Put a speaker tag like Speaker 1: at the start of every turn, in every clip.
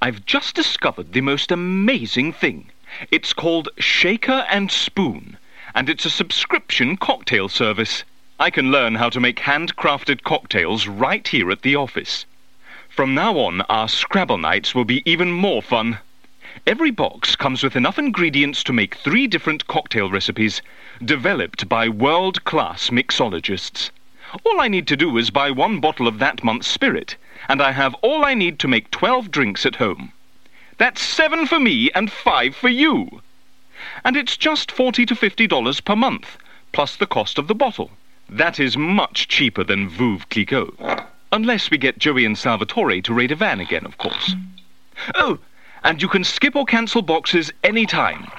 Speaker 1: I've just discovered the most amazing thing. It's called Shaker and Spoon, and it's a subscription cocktail service. I can learn how to make handcrafted cocktails right here at the office. From now on, our Scrabble nights will be even more fun. Every box comes with enough ingredients to make three different cocktail recipes, developed by world class mixologists. All I need to do is buy one bottle of that month's spirit, and I have all I need to make 12 drinks at home. That's seven for me and five for you. And it's just 40 to $50 per month, plus the cost of the bottle. That is much cheaper than Veuve Clicquot. Unless we get Joey and Salvatore to raid a van again, of course. Oh, and you can skip or cancel boxes any time.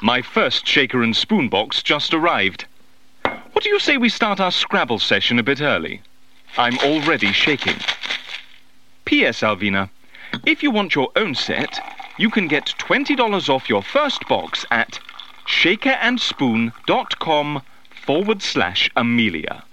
Speaker 1: My first shaker and spoon box just arrived. What do you say we start our Scrabble session a bit early? I'm already shaking. P.S. Alvina, if you want your own set, you can get $20 off your first box at shakerandspoon.com forward slash Amelia.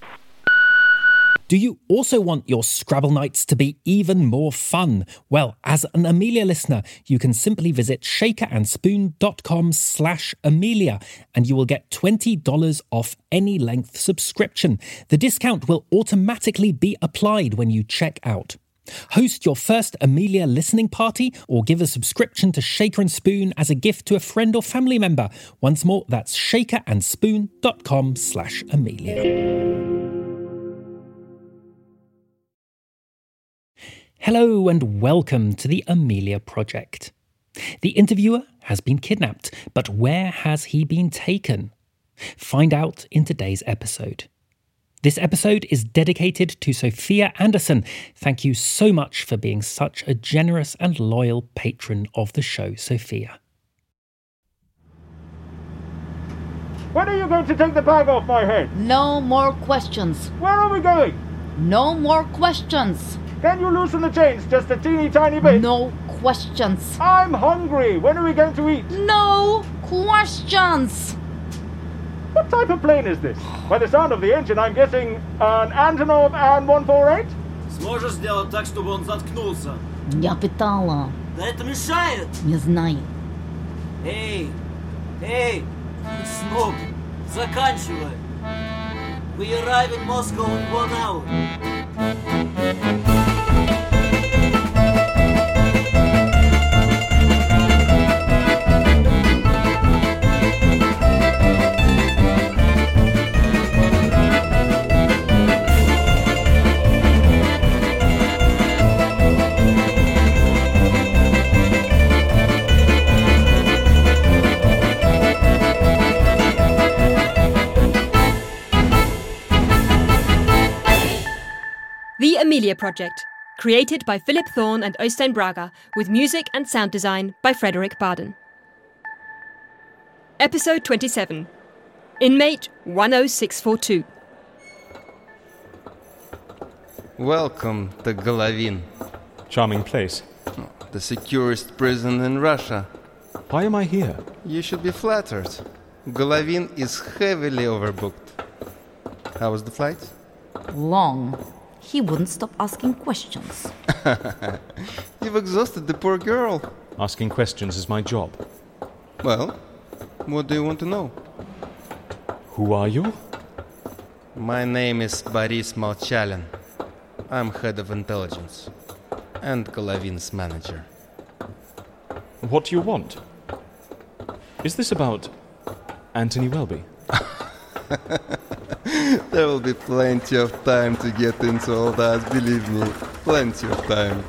Speaker 2: Do you also want your Scrabble nights to be even more fun? Well, as an Amelia listener, you can simply visit shakerandspoon.com slash Amelia and you will get $20 off any length subscription. The discount will automatically be applied when you check out. Host your first Amelia listening party or give a subscription to Shaker and Spoon as a gift to a friend or family member. Once more, that's shakerandspoon.com slash Amelia. Hello and welcome to the Amelia Project. The interviewer has been kidnapped, but where has he been taken? Find out in today's episode. This episode is dedicated to Sophia Anderson. Thank you so much for being such a generous and loyal patron of the show, Sophia.
Speaker 3: When are you going to take the bag off my head?
Speaker 4: No more questions.
Speaker 3: Where are we going?
Speaker 4: No more questions.
Speaker 3: Can you loosen the chains just a teeny tiny bit?
Speaker 4: No questions.
Speaker 3: I'm hungry. When are we going to eat?
Speaker 4: No questions.
Speaker 3: What type of plane is this? By the sound of the engine, I'm guessing an Antonov An 148?
Speaker 5: Сможешь сделать так, чтобы он заткнулся?
Speaker 4: Я пытала.
Speaker 5: Да это мешает!
Speaker 4: Не знаю.
Speaker 5: Эй! Эй! Сноб! Заканчивай! We arrive in Moscow in one hour.
Speaker 6: The Amelia Project, created by Philip Thorne and Oystein Brager, with music and sound design by Fredrik Baden. Episode 27 Inmate 10642.
Speaker 7: Welcome to Golovin,
Speaker 8: Charming place.
Speaker 7: the securest prison in Russia.
Speaker 8: Why am I here?
Speaker 7: You should be flattered. Golovin is heavily overbooked. How was the flight?
Speaker 4: Long. He wouldn't stop asking questions.
Speaker 7: You've exhausted the poor girl.
Speaker 8: Asking questions is my job.
Speaker 7: Well, what do you want to know?
Speaker 8: Who are you?
Speaker 7: My name is Boris Molchalin. I'm head of intelligence and Golovin's manager.
Speaker 8: What do you want? Is this about Anthony Welby?
Speaker 7: There will be plenty of time to get into all that, believe me. Plenty of time.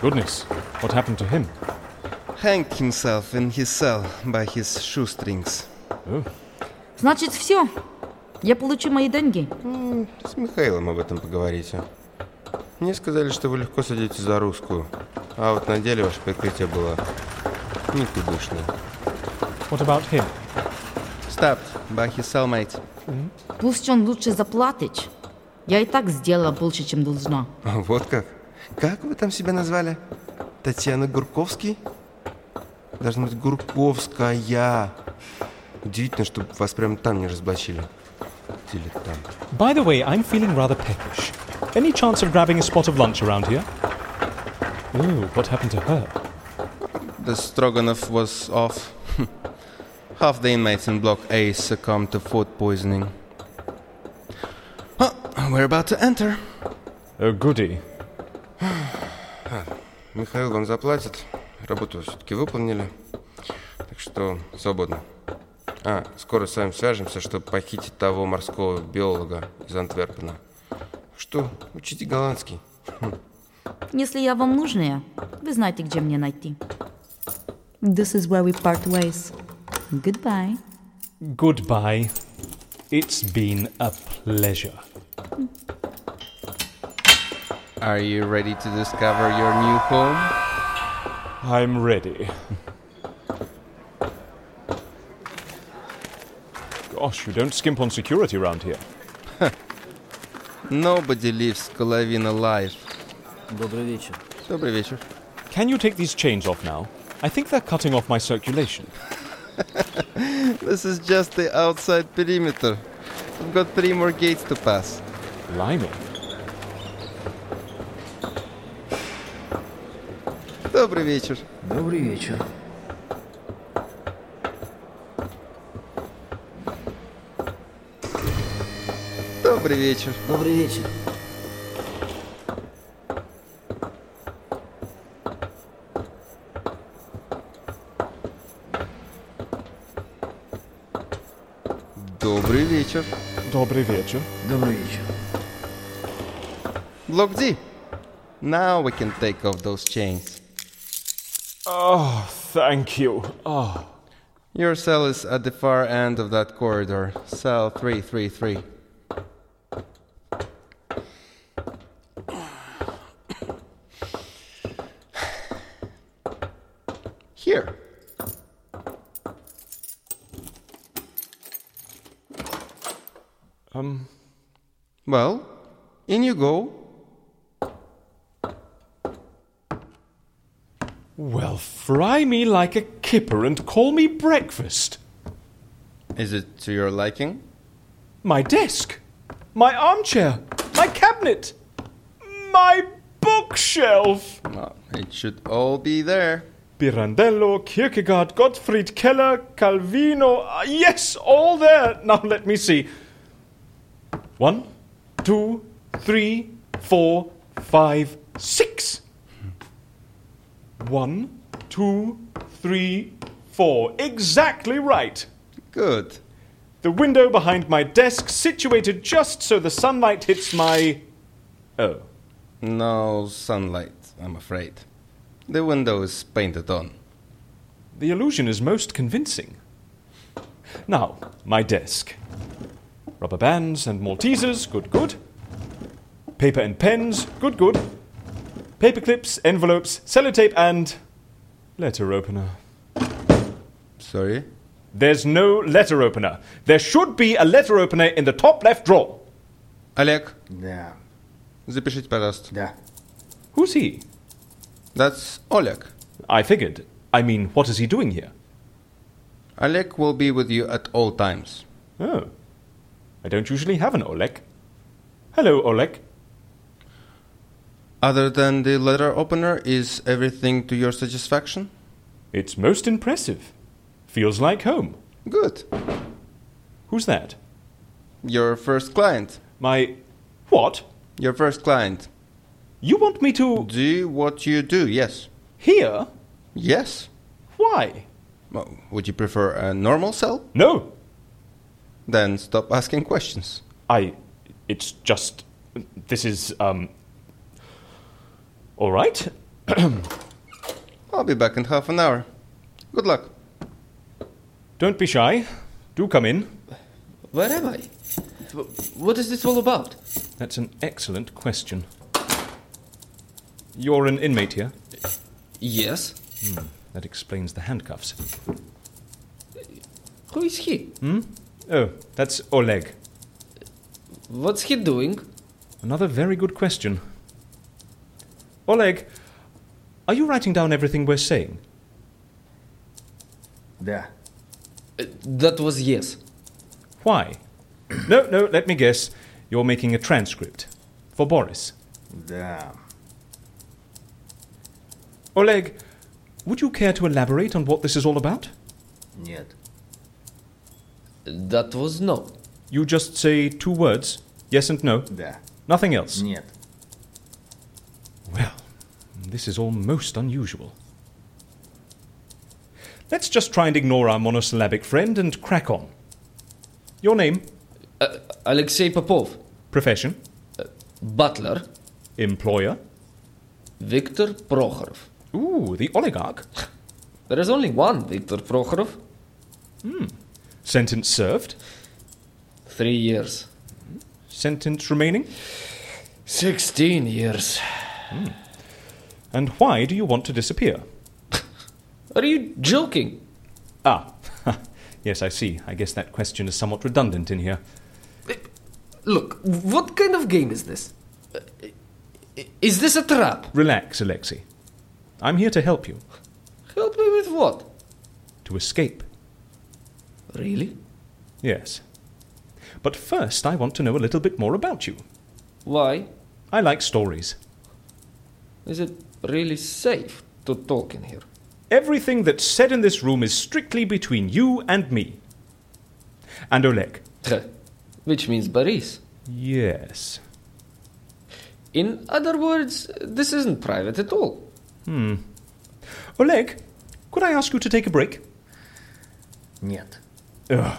Speaker 8: Goodness, what happened to him?
Speaker 7: Hanged himself in his cell by his shoestrings.
Speaker 8: Oh,
Speaker 4: Значит, все. Я получу мои деньги.
Speaker 7: С Михаилом об этом поговорите. Мне сказали, что вы легко садитесь за русскую. А вот на деле ваше прикрытие было никудышное.
Speaker 1: What about him?
Speaker 7: Stabbed by his cellmate.
Speaker 4: Пусть он лучше заплатит. Я и так сделала больше, чем должна.
Speaker 7: Вот как? Как вы там себя назвали? Татьяна Гурковский? Должна быть Гурковская. Удивительно, что вас прямо там не разоблачили. Дилетант.
Speaker 1: By the way, I'm feeling rather peckish. Any chance of grabbing a spot of lunch around here? Ooh, what happened to her?
Speaker 7: The Stroganoff was off. Half the inmates in Block A succumbed to food poisoning. Well, we're about to enter.
Speaker 1: Oh, goody.
Speaker 7: Михаил вам заплатит. Работу все-таки выполнили. Так что свободно. А, скоро с вами свяжемся, чтобы похитить того морского биолога из Антверпена. Что, учите голландский.
Speaker 4: Если я вам нужная, вы знаете, где мне найти. This is where we part ways. Goodbye.
Speaker 1: Goodbye. It's been a pleasure.
Speaker 7: Are you ready to discover your new home?
Speaker 1: I'm ready. Gosh, you don't skimp on security around here.
Speaker 7: Nobody leaves Kolovin alive.
Speaker 5: Добрый вечер.
Speaker 7: Добрый вечер.
Speaker 1: Can you take these chains off now? I think they're cutting off my circulation.
Speaker 7: This is just the outside perimeter. We've got three more gates to pass.
Speaker 1: Blimey.
Speaker 7: Добрый вечер.
Speaker 5: Добрый вечер.
Speaker 7: Добрый вечер.
Speaker 5: Добрый вечер.
Speaker 7: вечер.
Speaker 1: Добрый вечер.
Speaker 5: Добрый вечер.
Speaker 7: Block D. Now we can take off those chains.
Speaker 1: Oh, thank you. Oh.
Speaker 7: Your cell is at the far end of that corridor. Cell 333.
Speaker 1: Fry me like a kipper and call me breakfast.
Speaker 7: Is it to your liking?
Speaker 1: My desk, my armchair, my cabinet, my bookshelf.
Speaker 7: Well, it should all be there.
Speaker 1: Pirandello, Kierkegaard, Gottfried Keller, Calvino. ah, Yes, all there. Now let me see. One, two, three, four, five, six. One, two, three, four. Exactly right.
Speaker 7: Good.
Speaker 1: The window behind my desk, situated just so the sunlight hits my. Oh.
Speaker 7: No sunlight, I'm afraid. The window is painted on.
Speaker 1: The illusion is most convincing. Now, my desk. Rubber bands and Maltesers, good, good. Paper and pens, good, good. Paper clips, envelopes, sellotape, and. letter opener.
Speaker 7: Sorry?
Speaker 1: There's no letter opener. There should be a letter opener in the top left drawer.
Speaker 7: Олег,
Speaker 5: Да.
Speaker 7: запишите, пожалуйста.
Speaker 5: Да.
Speaker 1: Who's he?
Speaker 7: That's Oleg.
Speaker 1: I figured. I mean, what is he doing here?
Speaker 7: Oleg will be with you at all times.
Speaker 1: Oh. I don't usually have an Oleg. Hello, Oleg.
Speaker 7: Other than the letter opener, is everything to your satisfaction?
Speaker 1: It's most impressive. Feels like home.
Speaker 7: Good.
Speaker 1: Who's that?
Speaker 7: Your first client.
Speaker 1: My. What?
Speaker 7: Your first client.
Speaker 1: You want me to.
Speaker 7: Do what you do, yes.
Speaker 1: Here?
Speaker 7: Yes.
Speaker 1: Why?
Speaker 7: Well, would you prefer a normal cell?
Speaker 1: No.
Speaker 7: Then stop asking questions.
Speaker 1: I. It's just. This is, um. Alright.
Speaker 7: I'll be back in half an hour. Good luck.
Speaker 1: Don't be shy. Do come in.
Speaker 9: Where am I? What is this all about?
Speaker 1: That's an excellent question. You're an inmate here?
Speaker 9: Yes.
Speaker 1: Hmm, that explains the handcuffs.
Speaker 9: Who is he?
Speaker 1: Hmm? Oh, that's Oleg.
Speaker 9: What's he doing?
Speaker 1: Another very good question. Oleg, are you writing down everything we're saying?
Speaker 5: Да.
Speaker 9: Uh, that was yes.
Speaker 1: Why? no, no, let me guess. You're making a transcript. For Boris.
Speaker 5: Да.
Speaker 1: Oleg, would you care to elaborate on what this is all about?
Speaker 5: Нет.
Speaker 9: That was no.
Speaker 1: You just say two words, yes and no.
Speaker 5: Да.
Speaker 1: Nothing else.
Speaker 5: Нет.
Speaker 1: This is all most unusual. Let's just try and ignore our monosyllabic friend and crack on. Your name?
Speaker 9: Uh, Alexei Popov.
Speaker 1: Profession?
Speaker 9: Butler.
Speaker 1: Employer?
Speaker 9: Viktor Prokhorov.
Speaker 1: Ooh, the oligarch.
Speaker 9: There is only one Viktor Prokhorov.
Speaker 1: Hmm. Sentence served?
Speaker 9: Three years.
Speaker 1: Sentence remaining?
Speaker 9: Sixteen years.
Speaker 1: Hmm. And why do you want to disappear?
Speaker 9: Are you joking?
Speaker 1: Ah, yes, I see. I guess that question is somewhat redundant in here.
Speaker 9: Look, what kind of game is this? Uh, Is this a trap?
Speaker 1: Relax, Alexei. I'm here to help you.
Speaker 9: Help me with what?
Speaker 1: To escape.
Speaker 9: Really?
Speaker 1: Yes. But first, I want to know a little bit more about you.
Speaker 9: Why?
Speaker 1: I like stories.
Speaker 9: Is it really safe to talk in here?
Speaker 1: Everything that's said in this room is strictly between you and me. And Oleg.
Speaker 9: Which means Boris.
Speaker 1: Yes.
Speaker 9: In other words, this isn't private at all.
Speaker 1: Hmm. Oleg, could I ask you to take a break?
Speaker 5: Нет.
Speaker 1: Ugh.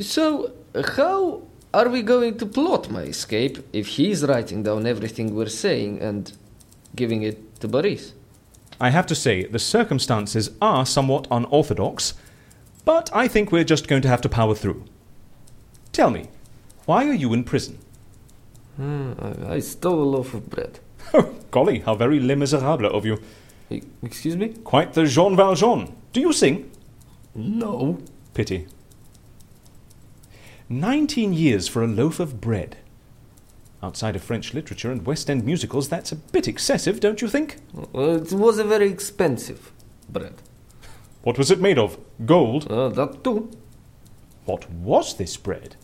Speaker 9: So, how are we going to plot my escape if he's writing down everything we're saying and giving it to Boris?
Speaker 1: I have to say, the circumstances are somewhat unorthodox, but I think we're just going to have to power through. Tell me, why are you in prison?
Speaker 9: Hmm, I, I stole a loaf of bread.
Speaker 1: Oh, golly, how very Les Miserables of you.
Speaker 9: Excuse me?
Speaker 1: Quite the Jean Valjean. Do you sing?
Speaker 9: No.
Speaker 1: Pity. Nineteen years for a loaf of bread. Outside of French literature and West End musicals, that's a bit excessive, don't you think?
Speaker 9: It was a very expensive bread.
Speaker 1: What was it made of? Gold?
Speaker 9: Uh, that too.
Speaker 1: What was this bread?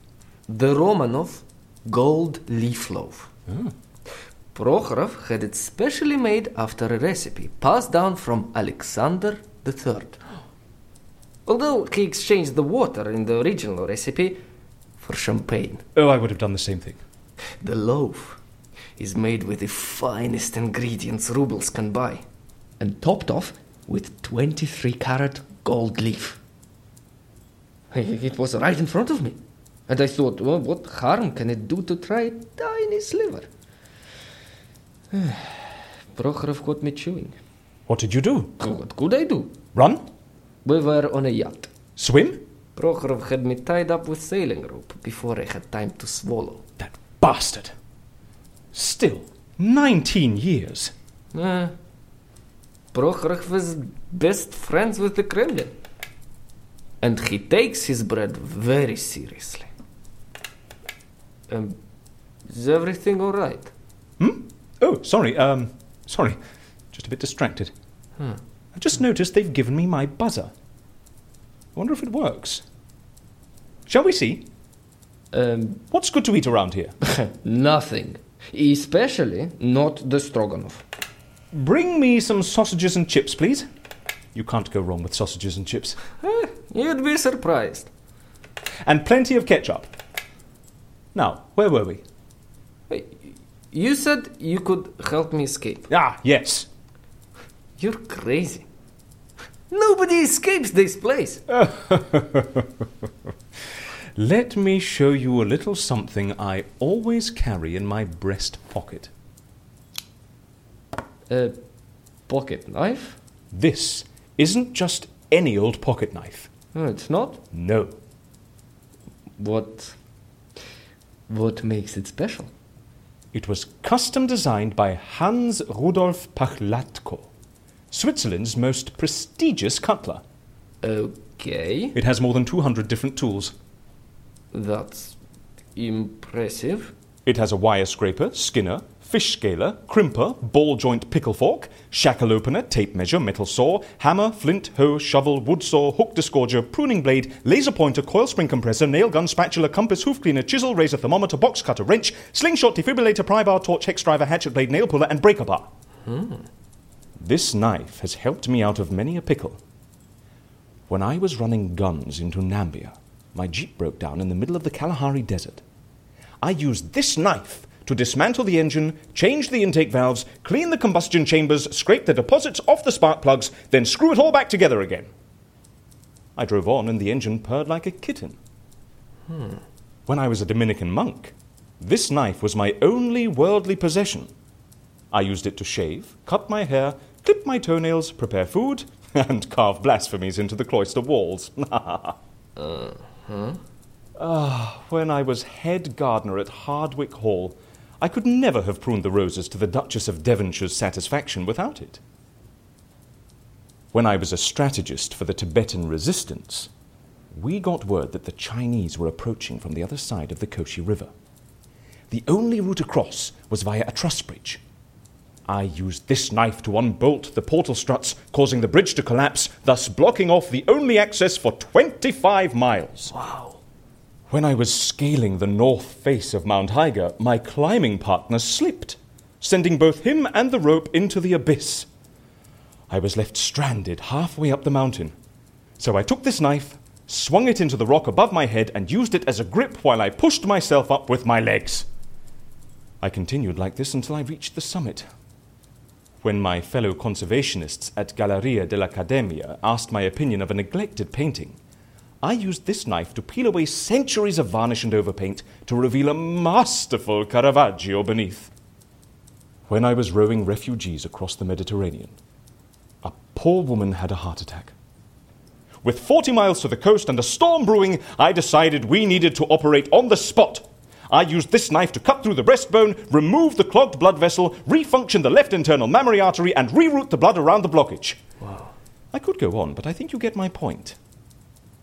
Speaker 9: The Romanov gold leaf loaf.
Speaker 1: Ah.
Speaker 9: Prokhorov had it specially made after a recipe passed down from Alexander III. Although he exchanged the water in the original recipe for champagne.
Speaker 1: Oh, I would have done the same thing.
Speaker 9: The loaf is made with the finest ingredients rubles can buy and topped off with 23 carat gold leaf. It was right in front of me. And I thought, well, what harm can it do to try a tiny sliver? Prokhorov caught me chewing.
Speaker 1: What did you do?
Speaker 9: What could I do?
Speaker 1: Run?
Speaker 9: We were on a yacht.
Speaker 1: Swim?
Speaker 9: Prokhorov had me tied up with sailing rope before I had time to swallow.
Speaker 1: That bastard. Still, 19 years.
Speaker 9: Uh, Prokhorov was best friends with the Kremlin. And he takes his bread very seriously. Um, is everything all right?
Speaker 1: Hmm? Oh, sorry, um, sorry. Just a bit distracted.
Speaker 9: Hmm.
Speaker 1: I just noticed they've given me my buzzer. I wonder if it works. Shall we see?
Speaker 9: Um,
Speaker 1: What's good to eat around here?
Speaker 9: nothing. Especially not the stroganoff.
Speaker 1: Bring me some sausages and chips, please. You can't go wrong with sausages and chips.
Speaker 9: Eh, you'd be surprised.
Speaker 1: And plenty of ketchup. Now, where were we?
Speaker 9: You said you could help me escape.
Speaker 1: Ah, yes.
Speaker 9: You're crazy. Nobody escapes this place.
Speaker 1: Let me show you a little something I always carry in my breast pocket.
Speaker 9: A pocket knife?
Speaker 1: This isn't just any old pocket knife.
Speaker 9: No, it's not?
Speaker 1: No.
Speaker 9: What. What makes it special?
Speaker 1: It was custom designed by Hans Rudolf Pachlatko. Switzerland's most prestigious cutler.
Speaker 9: Okay,
Speaker 1: It has more than 200 different tools.
Speaker 9: That's impressive.
Speaker 1: It has a wire scraper, skinner, fish scaler, crimper, ball joint pickle fork, shackle opener, tape measure, metal saw, hammer, flint, hoe, shovel, wood saw, hook disgorger, pruning blade, laser pointer, coil spring compressor, nail gun, spatula, compass, hoof cleaner, chisel, razor, thermometer, box cutter, wrench, slingshot, defibrillator, pry bar, torch, hex driver, hatchet blade, nail puller, and breaker bar. Hmm. This knife has helped me out of many a pickle. When I was running guns into Nambia, my jeep broke down in the middle of the Kalahari Desert. I used this knife to dismantle the engine, change the intake valves, clean the combustion chambers, scrape the deposits off the spark plugs, then screw it all back together again. I drove on and the engine purred like a kitten. Hmm. When I was a Dominican monk, this knife was my only worldly possession. I used it to shave, cut my hair, clip my toenails, prepare food, and carve blasphemies into the cloister walls. Uh. Ah, when I was head gardener at Hardwick Hall, I could never have pruned the roses to the Duchess of Devonshire's satisfaction without it. When I was a strategist for the Tibetan resistance, we got word that the Chinese were approaching from the other side of the Koshi River. The only route across was via a truss bridge. I used this knife to unbolt the portal struts, causing the bridge to collapse, thus blocking off the only access for 25 miles.
Speaker 9: Wow.
Speaker 1: When I was scaling the north face of Mount Eiger, my climbing partner slipped, sending both him and the rope into the abyss. I was left stranded halfway up the mountain. So I took this knife, swung it into the rock above my head, and used it as a grip while I pushed myself up with my legs. I continued like this until I reached the summit. When my fellow conservationists at Galleria dell'Accademia asked my opinion of a neglected painting, I used this knife to peel away centuries of varnish and overpaint to reveal a masterful Caravaggio beneath. When I was rowing refugees across the Mediterranean, a poor woman had a heart attack. With 40 miles to the coast and a storm brewing, I decided we needed to operate on the spot. I used this knife to cut through the breastbone, remove the clogged blood vessel, refunction the left internal mammary artery, and reroute the blood around the blockage.
Speaker 9: Wow.
Speaker 1: I could go on, but I think you get my point.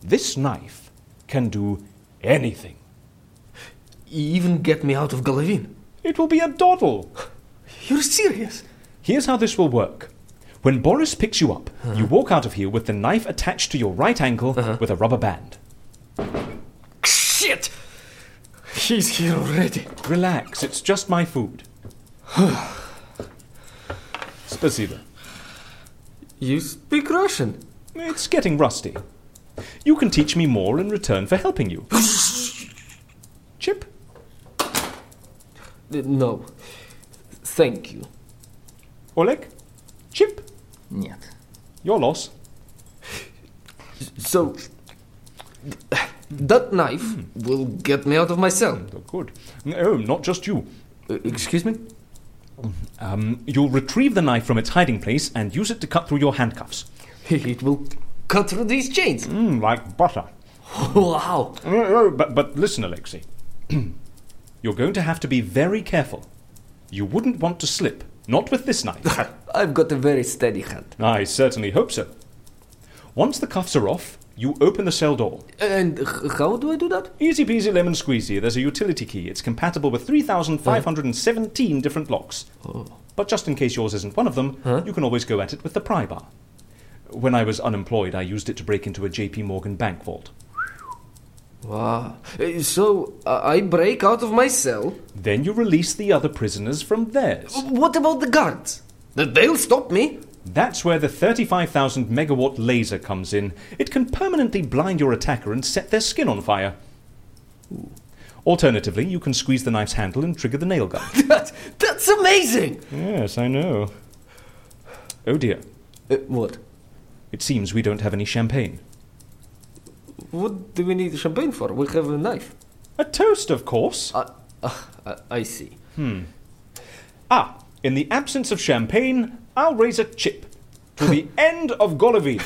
Speaker 1: This knife can do anything.
Speaker 9: Even get me out of Golovin.
Speaker 1: It will be a doddle.
Speaker 9: You're serious?
Speaker 1: Here's how this will work. When Boris picks you up, you uh-huh. walk out of here with the knife attached to your right ankle uh-huh. with a rubber band.
Speaker 9: He's here already.
Speaker 1: Relax, it's just my food. Spasibo.
Speaker 9: You speak Russian.
Speaker 1: It's getting rusty. You can teach me more in return for helping you. Chip?
Speaker 9: Uh, No. Thank you.
Speaker 1: Oleg? Chip?
Speaker 5: Нет.
Speaker 1: Your loss.
Speaker 9: So, that knife will get me out of my cell.
Speaker 1: Good. Oh, not just you.
Speaker 9: Uh, excuse me?
Speaker 1: Um, you'll retrieve the knife from its hiding place and use it to cut through your handcuffs.
Speaker 9: It will cut through these chains.
Speaker 1: Mm, like butter.
Speaker 9: Wow.
Speaker 1: Oh, oh, but, but listen, Alexei. You're going to have to be very careful. You wouldn't want to slip, not with this knife.
Speaker 9: I've got a very steady hand.
Speaker 1: I certainly hope so. Once the cuffs are off, you open the cell door.
Speaker 9: And how do I do that?
Speaker 1: Easy peasy lemon squeezy. There's a utility key. It's compatible with 3,517 different locks. But just in case yours isn't one of them, you can always go at it with the pry bar. When I was unemployed, I used it to break into a JP Morgan bank vault.
Speaker 9: Wow. So, uh, I break out of my cell.
Speaker 1: Then you release the other prisoners from theirs.
Speaker 9: What about the guards? They'll stop me.
Speaker 1: That's where the 35,000 megawatt laser comes in. It can permanently blind your attacker and set their skin on fire. Alternatively, you can squeeze the knife's handle and trigger the nail gun.
Speaker 9: That, that's amazing.
Speaker 1: yes, I know. Oh dear.
Speaker 9: Uh, what?
Speaker 1: It seems we don't have any champagne.
Speaker 9: What do we need champagne for? We have a knife.
Speaker 1: A toast, of course.
Speaker 9: Uh, uh, I see. Hmm.
Speaker 1: Ah, in the absence of champagne, I'll raise a chip. To the end of Golovin.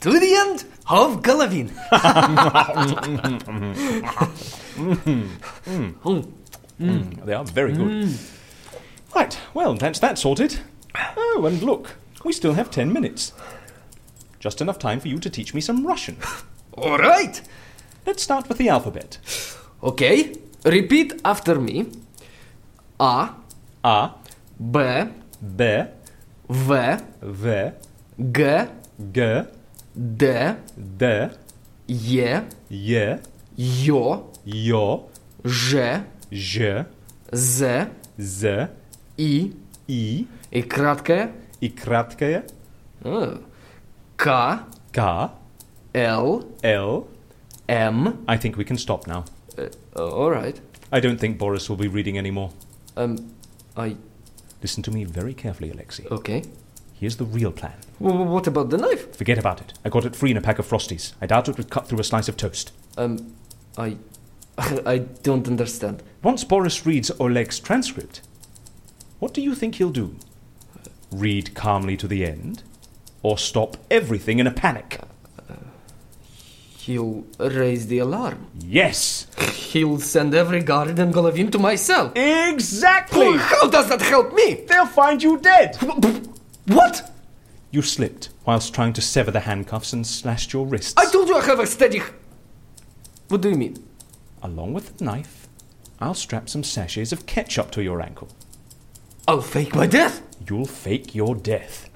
Speaker 9: To the end of Golovin. Mm. Mm.
Speaker 1: Mm, they are very good. Right, well, that's that sorted. Oh, and look, We still have ten minutes. Just enough time for you to teach me some Russian.
Speaker 9: All right.
Speaker 1: Let's start with the alphabet.
Speaker 9: Okay. Repeat after me. A,
Speaker 1: A,
Speaker 9: B,
Speaker 1: B,
Speaker 9: V,
Speaker 1: V,
Speaker 9: G,
Speaker 1: G,
Speaker 9: D,
Speaker 1: D,
Speaker 9: Е,
Speaker 1: J,
Speaker 9: Ё,
Speaker 1: J,
Speaker 9: Ж,
Speaker 1: Ž,
Speaker 9: З,
Speaker 1: Z,
Speaker 9: И
Speaker 1: I
Speaker 9: и краткое
Speaker 1: и краткое
Speaker 9: а, К,
Speaker 1: K,
Speaker 9: Л,
Speaker 1: L.
Speaker 9: М.
Speaker 1: I think we can stop now.
Speaker 9: Uh, all right.
Speaker 1: I don't think Boris will be reading anymore.
Speaker 9: Um, I.
Speaker 1: Listen to me very carefully, Alexei.
Speaker 9: Okay.
Speaker 1: Here's the real plan.
Speaker 9: What about the knife?
Speaker 1: Forget about it. I got it free in a pack of Frosties. I doubt it would cut through a slice of toast.
Speaker 9: Um, I. I don't understand.
Speaker 1: Once Boris reads Oleg's transcript, what do you think he'll do? Read calmly to the end? Or stop everything in a panic?
Speaker 9: He'll raise the alarm.
Speaker 1: Yes!
Speaker 9: He'll send every guard in Golovin to my cell.
Speaker 1: Exactly!
Speaker 9: How does that help me?
Speaker 1: They'll find you dead!
Speaker 9: What?
Speaker 1: You slipped whilst trying to sever the handcuffs and slashed your wrists.
Speaker 9: I told you I have a steady. What do you mean?
Speaker 1: Along with the knife, I'll strap some sachets of ketchup to your ankle.
Speaker 9: I'll fake my death.
Speaker 1: You'll fake your death.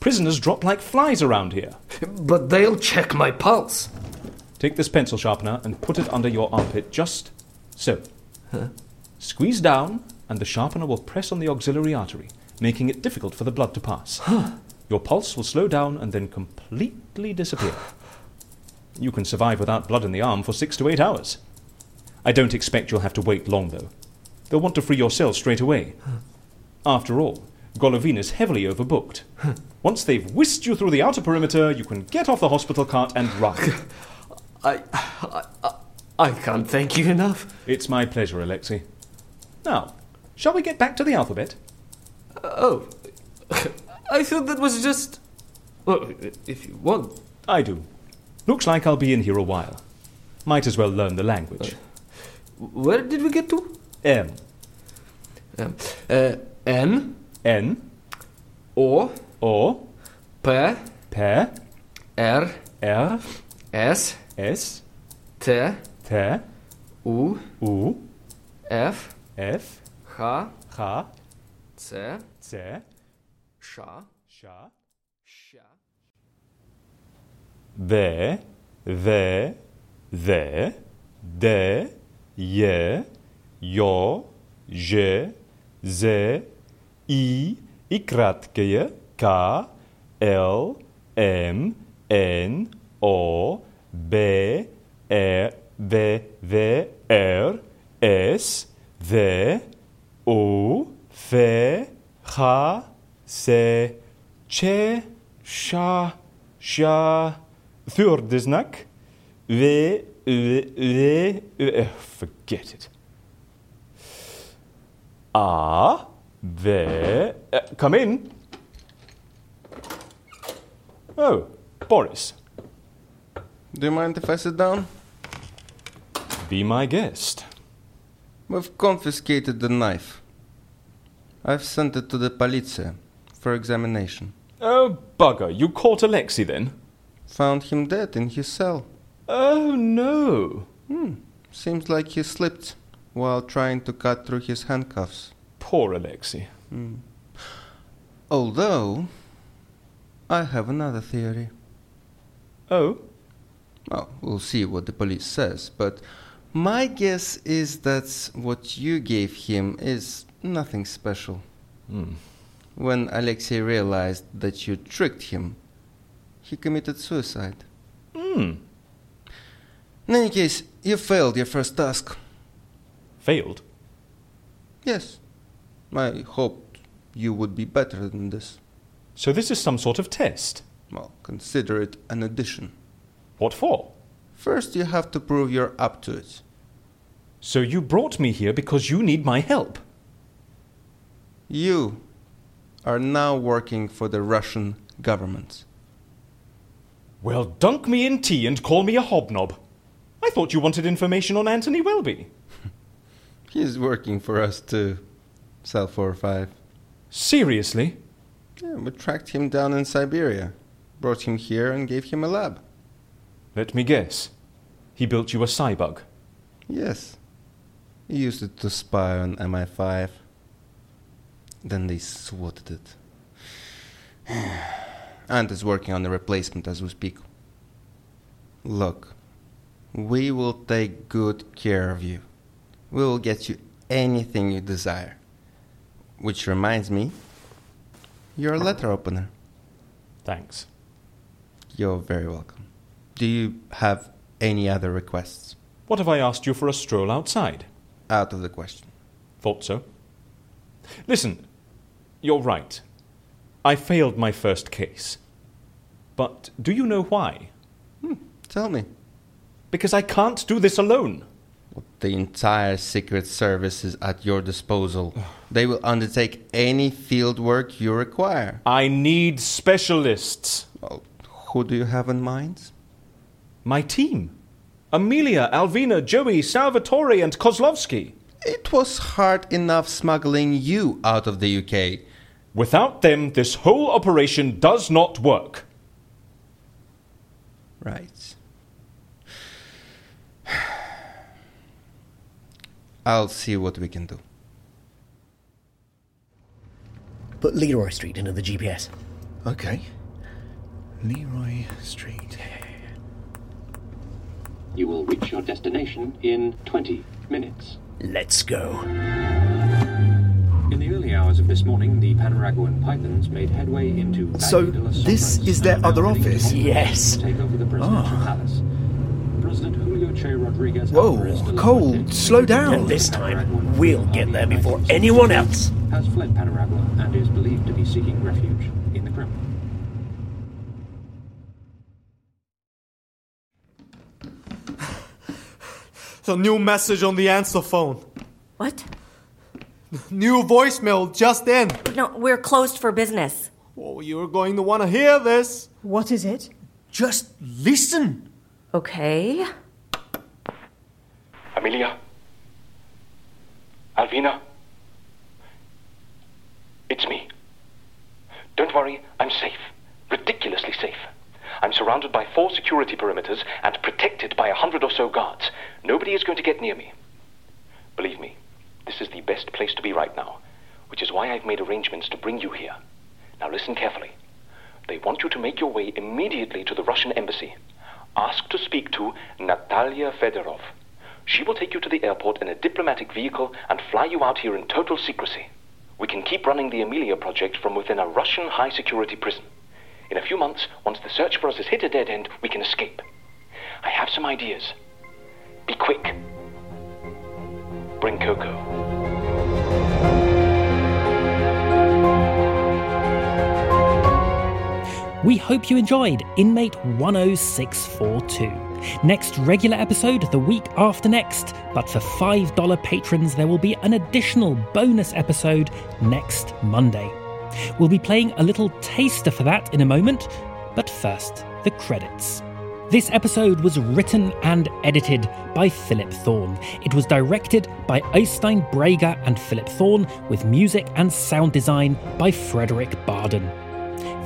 Speaker 1: Prisoners drop like flies around here.
Speaker 9: But they'll check my pulse.
Speaker 1: Take this pencil sharpener and put it under your armpit just so. Squeeze down, and the sharpener will press on the axillary artery, making it difficult for the blood to pass. your pulse will slow down and then completely disappear. You can survive without blood in the arm for six to eight hours. I don't expect you'll have to wait long, though. They'll want to free your cell straight away. After all, Golovin is heavily overbooked. Once they've whisked you through the outer perimeter, you can get off the hospital cart and run.
Speaker 9: I, I, I, can't thank you enough.
Speaker 1: It's my pleasure, Alexei. Now, shall we get back to the alphabet?
Speaker 9: Oh, I thought that was just. Well, if you want.
Speaker 1: I do. Looks like I'll be in here a while. Might as well learn the language.
Speaker 9: Where did we get to?
Speaker 1: M.
Speaker 9: Um, uh, N,
Speaker 1: N.
Speaker 9: O,
Speaker 1: O.
Speaker 9: P,
Speaker 1: P.
Speaker 9: R,
Speaker 1: R.
Speaker 9: S,
Speaker 1: S.
Speaker 9: T,
Speaker 1: T.
Speaker 9: U,
Speaker 1: U.
Speaker 9: F,
Speaker 1: F.
Speaker 9: H,
Speaker 1: H.
Speaker 9: C,
Speaker 1: C.
Speaker 9: Sh,
Speaker 1: Sh.
Speaker 9: Sh.
Speaker 1: V. V. Z. D. J. J. Ž. Z. I. I kratkое. K. L. M. N. O. B. R. V. V. R. S. V. U. F. H. C. Č. Ša. Ša. Thrd znak. V. V. V. v forget it. A. V. Uh, come in. Oh, Boris.
Speaker 7: Do you mind if I sit down?
Speaker 1: Be my guest.
Speaker 7: We've confiscated the knife. I've sent it to the police for examination.
Speaker 1: Oh, bugger. You caught Alexei then?
Speaker 7: Found him dead in his cell.
Speaker 1: Oh, no.
Speaker 7: Hmm. Seems like he slipped while trying to cut through his handcuffs.
Speaker 1: Poor Alexei.
Speaker 7: Hmm. Although, I have another theory.
Speaker 1: Oh?
Speaker 7: Well, we'll see what the police says, but my guess is that what you gave him is nothing special.
Speaker 1: Hmm.
Speaker 7: When Alexei realized that you tricked him, he committed suicide.
Speaker 1: Hmm.
Speaker 7: In any case, you failed your first task.
Speaker 1: Failed?
Speaker 7: Yes. I hoped you would be better than this.
Speaker 1: So this is some sort of test?
Speaker 7: Well, consider it an addition.
Speaker 1: What for?
Speaker 7: First, you have to prove you're up to it.
Speaker 1: So you brought me here because you need my help?
Speaker 7: You are now working for the Russian government.
Speaker 1: Well, dunk me in tea and call me a hobnob. I thought you wanted information on Anthony Welby.
Speaker 7: He's working for us too, Cell 405.
Speaker 1: Seriously?
Speaker 7: Yeah, we tracked him down in Siberia, brought him here, and gave him a lab.
Speaker 1: Let me guess. He built you a cybug.
Speaker 7: Yes. He used it to spy on MI5. Then they swatted it. and is working on a replacement as we speak. Look, we will take good care of you. We will get you anything you desire. Which reminds me, you're a letter opener.
Speaker 1: Thanks.
Speaker 7: You're very welcome. Do you have any other requests?
Speaker 1: What if I asked you for a stroll outside?
Speaker 7: Out of the question.
Speaker 1: Thought so. Listen, you're right. I failed my first case. But do you know why?
Speaker 7: Hmm, tell me.
Speaker 1: Because I can't do this alone.
Speaker 7: The entire Secret Service is at your disposal. they will undertake any field work you require.
Speaker 1: I need specialists.
Speaker 7: Well, who do you have in mind?
Speaker 1: My team. Amelia, Alvina, Joey, Salvatore, and Kozlovsky.
Speaker 7: It was hard enough smuggling you out of the UK.
Speaker 1: Without them, this whole operation does not work.
Speaker 7: Right. I'll see what we can do.
Speaker 10: Put Leroy Street into the GPS.
Speaker 5: Okay. Leroy Street.
Speaker 11: You will reach your destination in 20 minutes.
Speaker 10: Let's go.
Speaker 11: In the early hours of this morning, the Panaraguan Pythons made headway into.
Speaker 5: So, this is their other office?
Speaker 10: Yes.
Speaker 11: Take over the presidential
Speaker 5: Ah.
Speaker 11: palace. President Julio Che Rodriguez.
Speaker 5: Whoa,
Speaker 11: Alvarez de la
Speaker 5: Cole,
Speaker 11: Fuente,
Speaker 5: slow down.
Speaker 10: And this time, we'll get there before anyone else.
Speaker 11: Has fled Panaragua and is believed to be seeking refuge in the Kremlin.
Speaker 12: The new message on the answer phone.
Speaker 13: What?
Speaker 12: New voicemail just in.
Speaker 13: No, we're closed for business.
Speaker 12: Oh, you're going to want to hear this.
Speaker 14: What is it?
Speaker 5: Just listen.
Speaker 13: Okay.
Speaker 15: Amelia? Alvina? It's me. Don't worry, I'm safe. Ridiculously safe. I'm surrounded by four security perimeters and protected by a hundred or so guards. Nobody is going to get near me. Believe me, this is the best place to be right now, which is why I've made arrangements to bring you here. Now listen carefully. They want you to make your way immediately to the Russian embassy. Ask to speak to Natalia Fedorov. She will take you to the airport in a diplomatic vehicle and fly you out here in total secrecy. We can keep running the Amelia project from within a Russian high security prison. In a few months, once the search for us has hit a dead end, we can escape. I have some ideas. Be quick. Bring Coco.
Speaker 2: We hope you enjoyed Inmate 10642. Next regular episode the week after next, but for $5 patrons, there will be an additional bonus episode next Monday. We'll be playing a little taster for that in a moment, but first, the credits. This episode was written and edited by Philip Thorne. It was directed by Oystein Brager and Philip Thorne, with music and sound design by Fredrik Baden.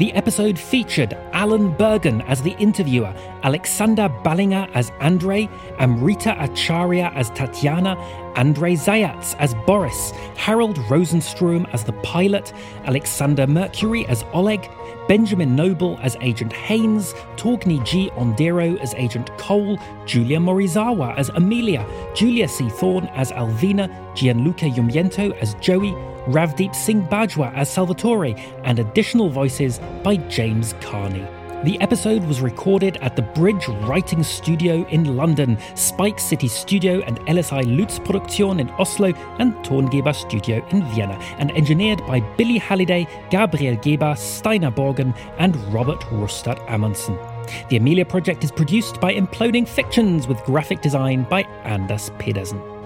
Speaker 2: The episode featured Alan Burgon as the interviewer, Alexander Ballinger as Andrei, Amrita Acharia as Tatiana, Andrei Zayats as Boris, Harald Rosenstrøm as the pilot, Alexander Mercury as Oleg, Benjamin Noble as Agent Haynes, Torgny G. Aanderaa as Agent Cole, Julia Morizawa as Amelia, Julia C. Thorne as Alvina, Gianluca Iumiento as Joey, Ravdeep Singh Bajwa as Salvatore, and additional voices by James Carney. The episode was recorded at the Bridge Writing Studio in London, Spike City Studio and LSI Lutz Produktion in Oslo, and Tongeber Studio in Vienna, and engineered by Billy Halliday, Gabriel Geber, Steiner Borgen, and Robert Rustad Amundsen. The Amelia Project is produced by Imploding Fictions with graphic design by Anders Pedersen.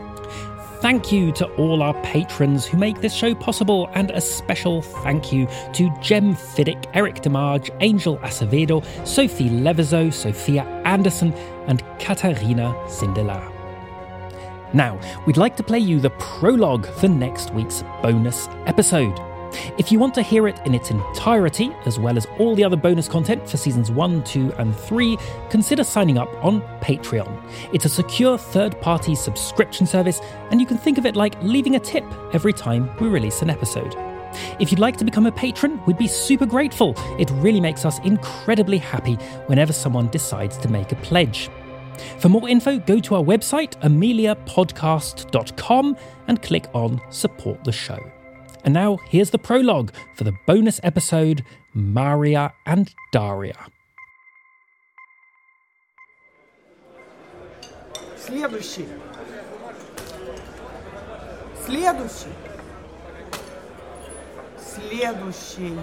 Speaker 2: Thank you to all our patrons who make this show possible, and a special thank you to Jem Fiddick, Eric Demarge, Angel Acevedo, Sophie Levizo, Sophia Anderson, and Katarina Sindelar. Now, we'd like to play you the prologue for next week's bonus episode. If you want to hear it in its entirety, as well as all the other bonus content for seasons 1, 2, and 3, consider signing up on Patreon. It's a secure third party subscription service, and you can think of it like leaving a tip every time we release an episode. If you'd like to become a patron, we'd be super grateful. It really makes us incredibly happy whenever someone decides to make a pledge. For more info, go to our website, ameliapodcast.com, and click on Support the Show. And now, here's the prologue for the bonus episode Maria and Daria.
Speaker 14: Следующий. Следующий. Следующий.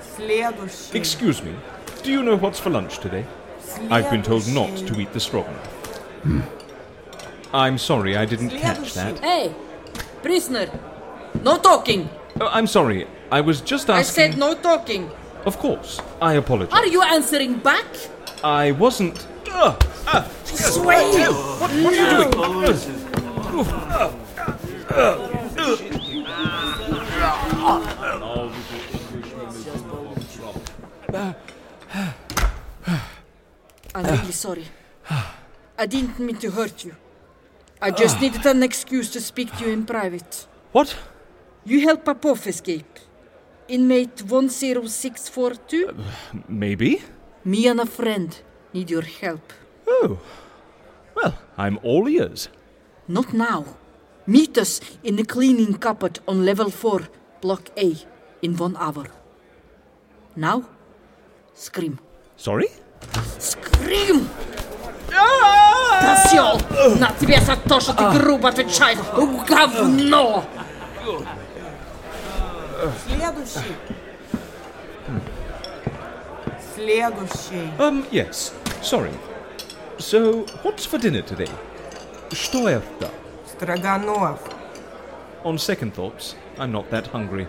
Speaker 14: Следующий.
Speaker 1: Excuse me, do you know what's for lunch today? I've been told not to eat the stroganoff. I'm sorry, I didn't catch that.
Speaker 16: Hey, prisoner, no talking.
Speaker 1: Oh, I'm sorry, I was just asking.
Speaker 16: I said no talking.
Speaker 1: Of course, I apologize.
Speaker 16: Are you answering back?
Speaker 1: I wasn't. Uh, Ugh, ah,
Speaker 16: Sway!
Speaker 1: Uh, what, what are you doing?
Speaker 16: Oh, I'm really sorry. I didn't mean to hurt you. I just ah. needed an excuse to speak to you in private.
Speaker 1: What?
Speaker 16: You help Popov escape. Inmate 10642?
Speaker 1: Uh, maybe?
Speaker 16: Me and a friend need your help.
Speaker 1: Oh. Well, I'm all ears.
Speaker 16: Not now. Meet us in the cleaning cupboard on level 4, block A, in one hour. Now, scream.
Speaker 1: Sorry?
Speaker 16: Scream! Ah! Просел! На тебе за то, что ты грубо отвечаешь! Говно!
Speaker 14: Следующий. Следующий.
Speaker 1: Um, yes. Sorry. So, what's for dinner today? Что это?
Speaker 14: Строганов.
Speaker 1: On second thoughts, I'm not that hungry.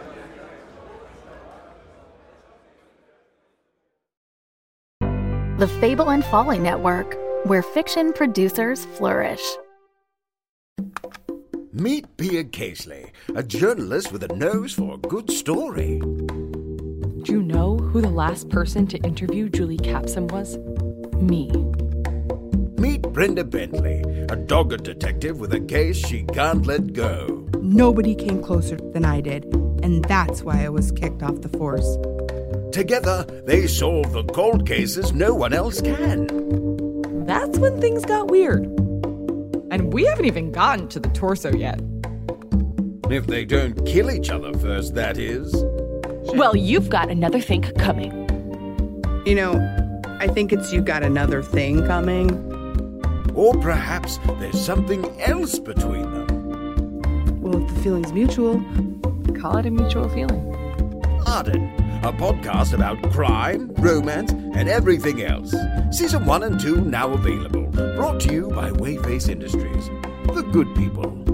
Speaker 17: The Fable and Folly Network, where fiction producers flourish.
Speaker 18: Meet Pia Casely, a journalist with a nose for a good story.
Speaker 19: Do you know who the last person to interview Julie Capson was? Me.
Speaker 18: Meet Brenda Bentley, a dogged detective with a case she can't let go.
Speaker 20: Nobody came closer than I did, and that's why I was kicked off the force.
Speaker 18: Together, they solve the cold cases no one else can.
Speaker 19: That's when things got weird. And we haven't even gotten to the torso yet.
Speaker 18: If they don't kill each other first, that is.
Speaker 19: Well, you've got another thing coming.
Speaker 20: You know, I think it's you've got another thing coming.
Speaker 18: Or perhaps there's something else between them.
Speaker 20: Well, if the feeling's mutual,
Speaker 19: call it a mutual feeling.
Speaker 18: Arden, a podcast about crime, romance, and everything else. Season 1 and 2 now available. Brought to you by Wayface Industries. The good people.